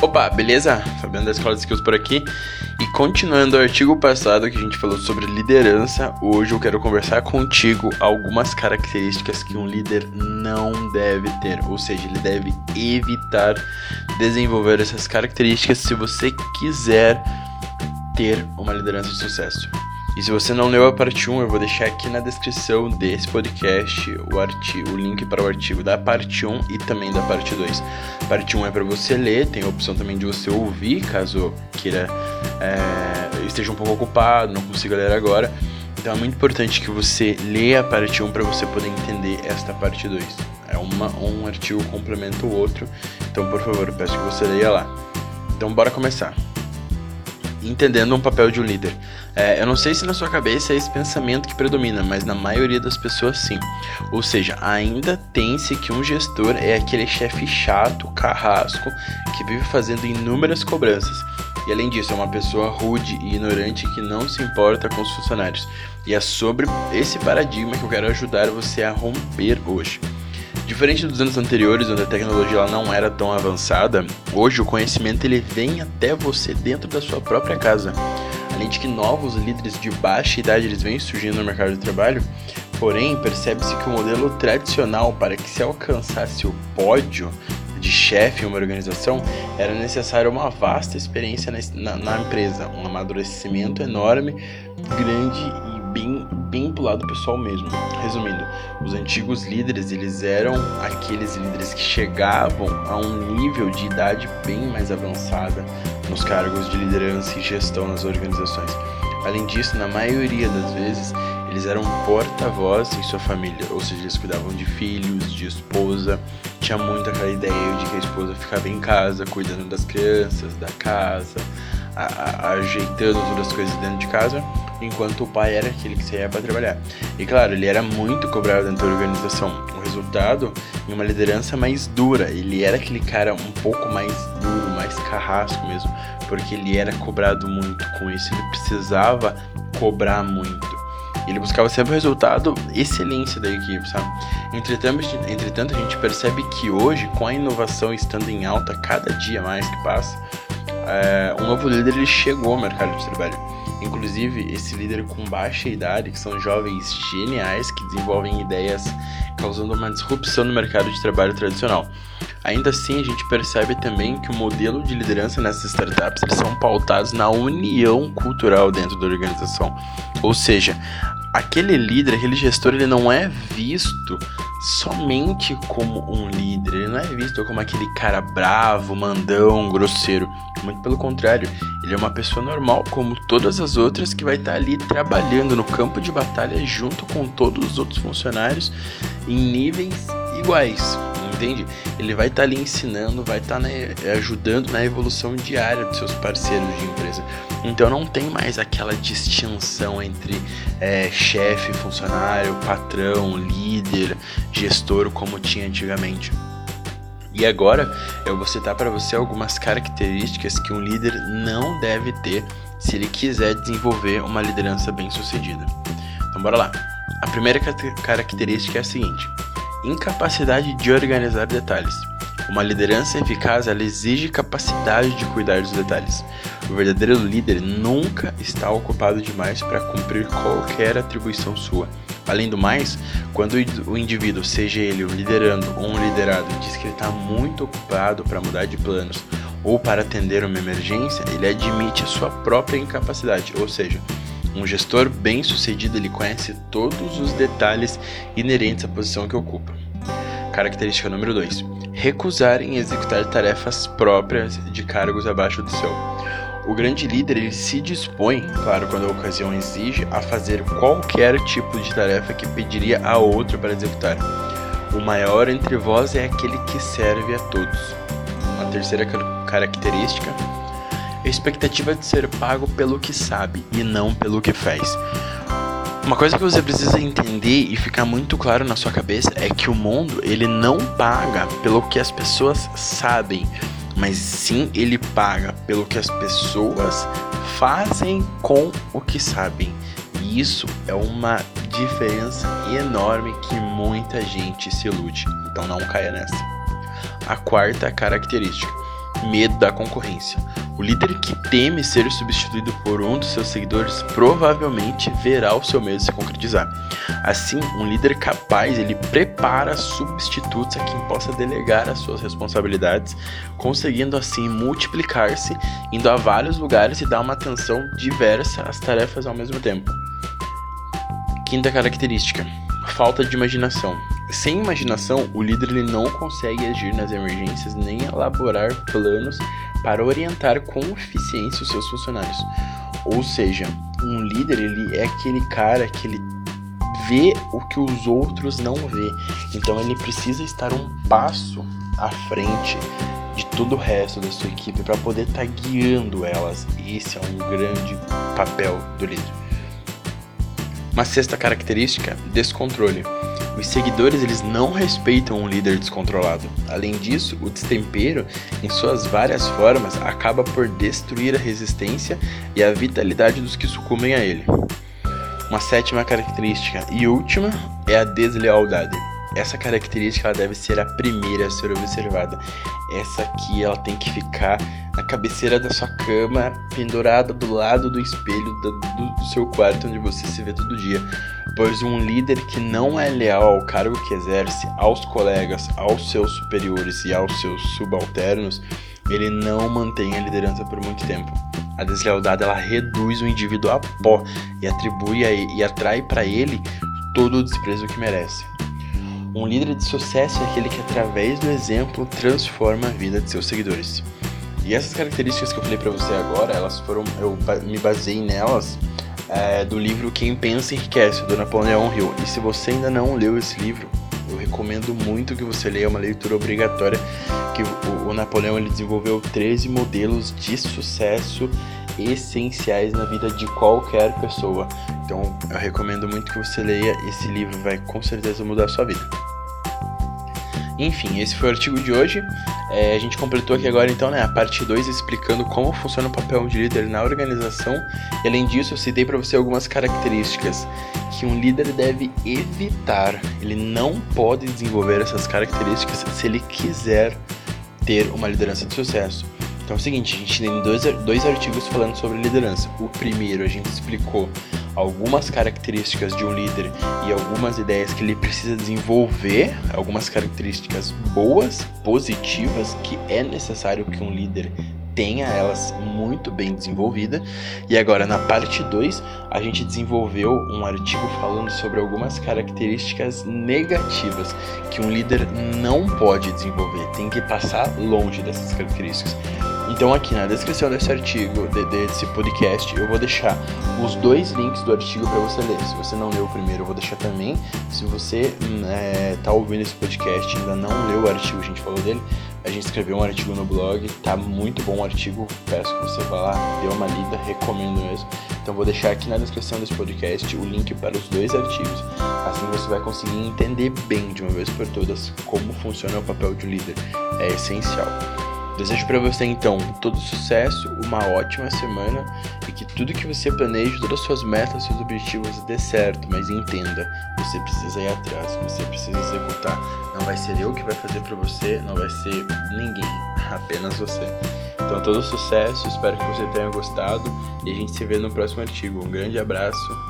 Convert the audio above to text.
Opa, beleza? Fabiano da Escola de Skills por aqui. E continuando o artigo passado que a gente falou sobre liderança, hoje eu quero conversar contigo algumas características que um líder não deve ter. Ou seja, ele deve evitar desenvolver essas características se você quiser ter uma liderança de sucesso. E se você não leu a parte 1, eu vou deixar aqui na descrição desse podcast o, artigo, o link para o artigo da parte 1 e também da parte 2. Parte 1 é para você ler, tem a opção também de você ouvir, caso queira é, esteja um pouco ocupado, não consiga ler agora. Então é muito importante que você leia a parte 1 para você poder entender esta parte 2. É uma, um artigo complementa o outro, então por favor, peço que você leia lá. Então bora começar entendendo um papel de um líder. É, eu não sei se na sua cabeça é esse pensamento que predomina, mas na maioria das pessoas sim. Ou seja, ainda tem-se que um gestor é aquele chefe chato, carrasco, que vive fazendo inúmeras cobranças. E além disso, é uma pessoa rude e ignorante que não se importa com os funcionários. E é sobre esse paradigma que eu quero ajudar você a romper hoje. Diferente dos anos anteriores, onde a tecnologia não era tão avançada, hoje o conhecimento ele vem até você dentro da sua própria casa. Além de que novos líderes de baixa idade eles vêm surgindo no mercado de trabalho, porém percebe-se que o modelo tradicional para que se alcançasse o pódio de chefe em uma organização era necessária uma vasta experiência na, na, na empresa, um amadurecimento enorme, grande e bem, bem pro lado pessoal mesmo. Resumindo, os antigos líderes, eles eram aqueles líderes que chegavam a um nível de idade bem mais avançada nos cargos de liderança e gestão nas organizações. Além disso, na maioria das vezes, eles eram porta-voz em sua família, ou seja, eles cuidavam de filhos, de esposa. Tinha muito aquela ideia de que a esposa ficava em casa, cuidando das crianças, da casa, a, a, ajeitando todas as coisas dentro de casa, enquanto o pai era aquele que saía para trabalhar. E claro, ele era muito cobrado dentro da organização. O resultado em uma liderança mais dura. Ele era aquele cara um pouco mais duro, mais carrasco mesmo, porque ele era cobrado muito. Com isso, ele precisava cobrar muito. Ele buscava sempre o resultado, excelência da equipe, sabe? Entretanto, entretanto, a gente percebe que hoje, com a inovação estando em alta cada dia mais que passa, é, um novo líder ele chegou ao mercado de trabalho. Inclusive, esse líder com baixa idade, que são jovens geniais que desenvolvem ideias causando uma disrupção no mercado de trabalho tradicional. Ainda assim, a gente percebe também que o modelo de liderança nessas startups são pautados na união cultural dentro da organização. Ou seja, aquele líder, aquele gestor, ele não é visto somente como um líder, ele não é visto como aquele cara bravo, mandão, grosseiro. Muito pelo contrário, ele é uma pessoa normal, como todas as outras, que vai estar ali trabalhando no campo de batalha junto com todos os outros funcionários em níveis iguais entende? Ele vai estar ali ensinando, vai estar né, ajudando na evolução diária dos seus parceiros de empresa. Então não tem mais aquela distinção entre é, chefe, funcionário, patrão, líder, gestor como tinha antigamente. E agora eu vou citar para você algumas características que um líder não deve ter se ele quiser desenvolver uma liderança bem sucedida. Então bora lá. A primeira característica é a seguinte: incapacidade de organizar detalhes. Uma liderança eficaz exige capacidade de cuidar dos detalhes. O verdadeiro líder nunca está ocupado demais para cumprir qualquer atribuição sua. Além do mais, quando o indivíduo, seja ele um liderando ou um liderado, diz que ele está muito ocupado para mudar de planos ou para atender uma emergência, ele admite a sua própria incapacidade, ou seja, um gestor bem-sucedido ele conhece todos os detalhes inerentes à posição que ocupa. Característica número 2: recusar em executar tarefas próprias de cargos abaixo do seu. O grande líder ele se dispõe, claro, quando a ocasião exige, a fazer qualquer tipo de tarefa que pediria a outro para executar. O maior entre vós é aquele que serve a todos. Uma terceira característica a expectativa de ser pago pelo que sabe e não pelo que faz. Uma coisa que você precisa entender e ficar muito claro na sua cabeça é que o mundo ele não paga pelo que as pessoas sabem, mas sim ele paga pelo que as pessoas fazem com o que sabem. E isso é uma diferença enorme que muita gente se ilude. Então não caia nessa. A quarta característica medo da concorrência. O líder que teme ser substituído por um dos seus seguidores provavelmente verá o seu medo se concretizar. Assim, um líder capaz, ele prepara substitutos a quem possa delegar as suas responsabilidades, conseguindo assim multiplicar-se, indo a vários lugares e dar uma atenção diversa às tarefas ao mesmo tempo. Quinta característica: falta de imaginação. Sem imaginação, o líder ele não consegue agir nas emergências nem elaborar planos para orientar com eficiência os seus funcionários. Ou seja, um líder ele é aquele cara que ele vê o que os outros não vê. Então ele precisa estar um passo à frente de todo o resto da sua equipe para poder estar tá guiando elas. Esse é um grande papel do líder. Uma sexta característica, descontrole. Os seguidores eles não respeitam um líder descontrolado. Além disso, o destempero, em suas várias formas, acaba por destruir a resistência e a vitalidade dos que sucumbem a ele. Uma sétima característica e última é a deslealdade. Essa característica ela deve ser a primeira a ser observada. Essa aqui ela tem que ficar na cabeceira da sua cama, pendurada do lado do espelho do, do seu quarto onde você se vê todo dia pois um líder que não é leal ao cargo que exerce, aos colegas, aos seus superiores e aos seus subalternos, ele não mantém a liderança por muito tempo. A deslealdade ela reduz o indivíduo a pó e atribui a, e atrai para ele todo o desprezo que merece. Um líder de sucesso é aquele que através do exemplo transforma a vida de seus seguidores. E essas características que eu falei para você agora, elas foram eu me baseei nelas é, do livro Quem Pensa Enriquece, do Napoleão Hill. E se você ainda não leu esse livro, eu recomendo muito que você leia, é uma leitura obrigatória, que o, o Napoleão ele desenvolveu 13 modelos de sucesso essenciais na vida de qualquer pessoa. Então, eu recomendo muito que você leia esse livro, vai com certeza mudar a sua vida. Enfim, esse foi o artigo de hoje. É, a gente completou aqui agora então né, a parte 2 explicando como funciona o papel de líder na organização. E além disso, eu citei para você algumas características que um líder deve evitar. Ele não pode desenvolver essas características se ele quiser ter uma liderança de sucesso. Então é o seguinte, a gente tem dois, dois artigos falando sobre liderança. O primeiro a gente explicou algumas características de um líder e algumas ideias que ele precisa desenvolver, algumas características boas, positivas, que é necessário que um líder tenha elas muito bem desenvolvida. E agora na parte 2, a gente desenvolveu um artigo falando sobre algumas características negativas que um líder não pode desenvolver, tem que passar longe dessas características. Então aqui na descrição desse artigo, de, desse podcast, eu vou deixar os dois links do artigo para você ler. Se você não leu o primeiro, eu vou deixar também. Se você hum, é, tá ouvindo esse podcast e ainda não leu o artigo, a gente falou dele, a gente escreveu um artigo no blog, tá muito bom o artigo, peço que você vá lá, dê uma lida, recomendo mesmo. Então vou deixar aqui na descrição desse podcast o link para os dois artigos. Assim você vai conseguir entender bem de uma vez por todas como funciona o papel de líder. É essencial. Desejo para você então todo sucesso, uma ótima semana e que tudo que você planeje, todas as suas metas, seus objetivos dê certo, mas entenda, você precisa ir atrás, você precisa executar. Não vai ser eu que vai fazer para você, não vai ser ninguém, apenas você. Então todo sucesso, espero que você tenha gostado e a gente se vê no próximo artigo. Um grande abraço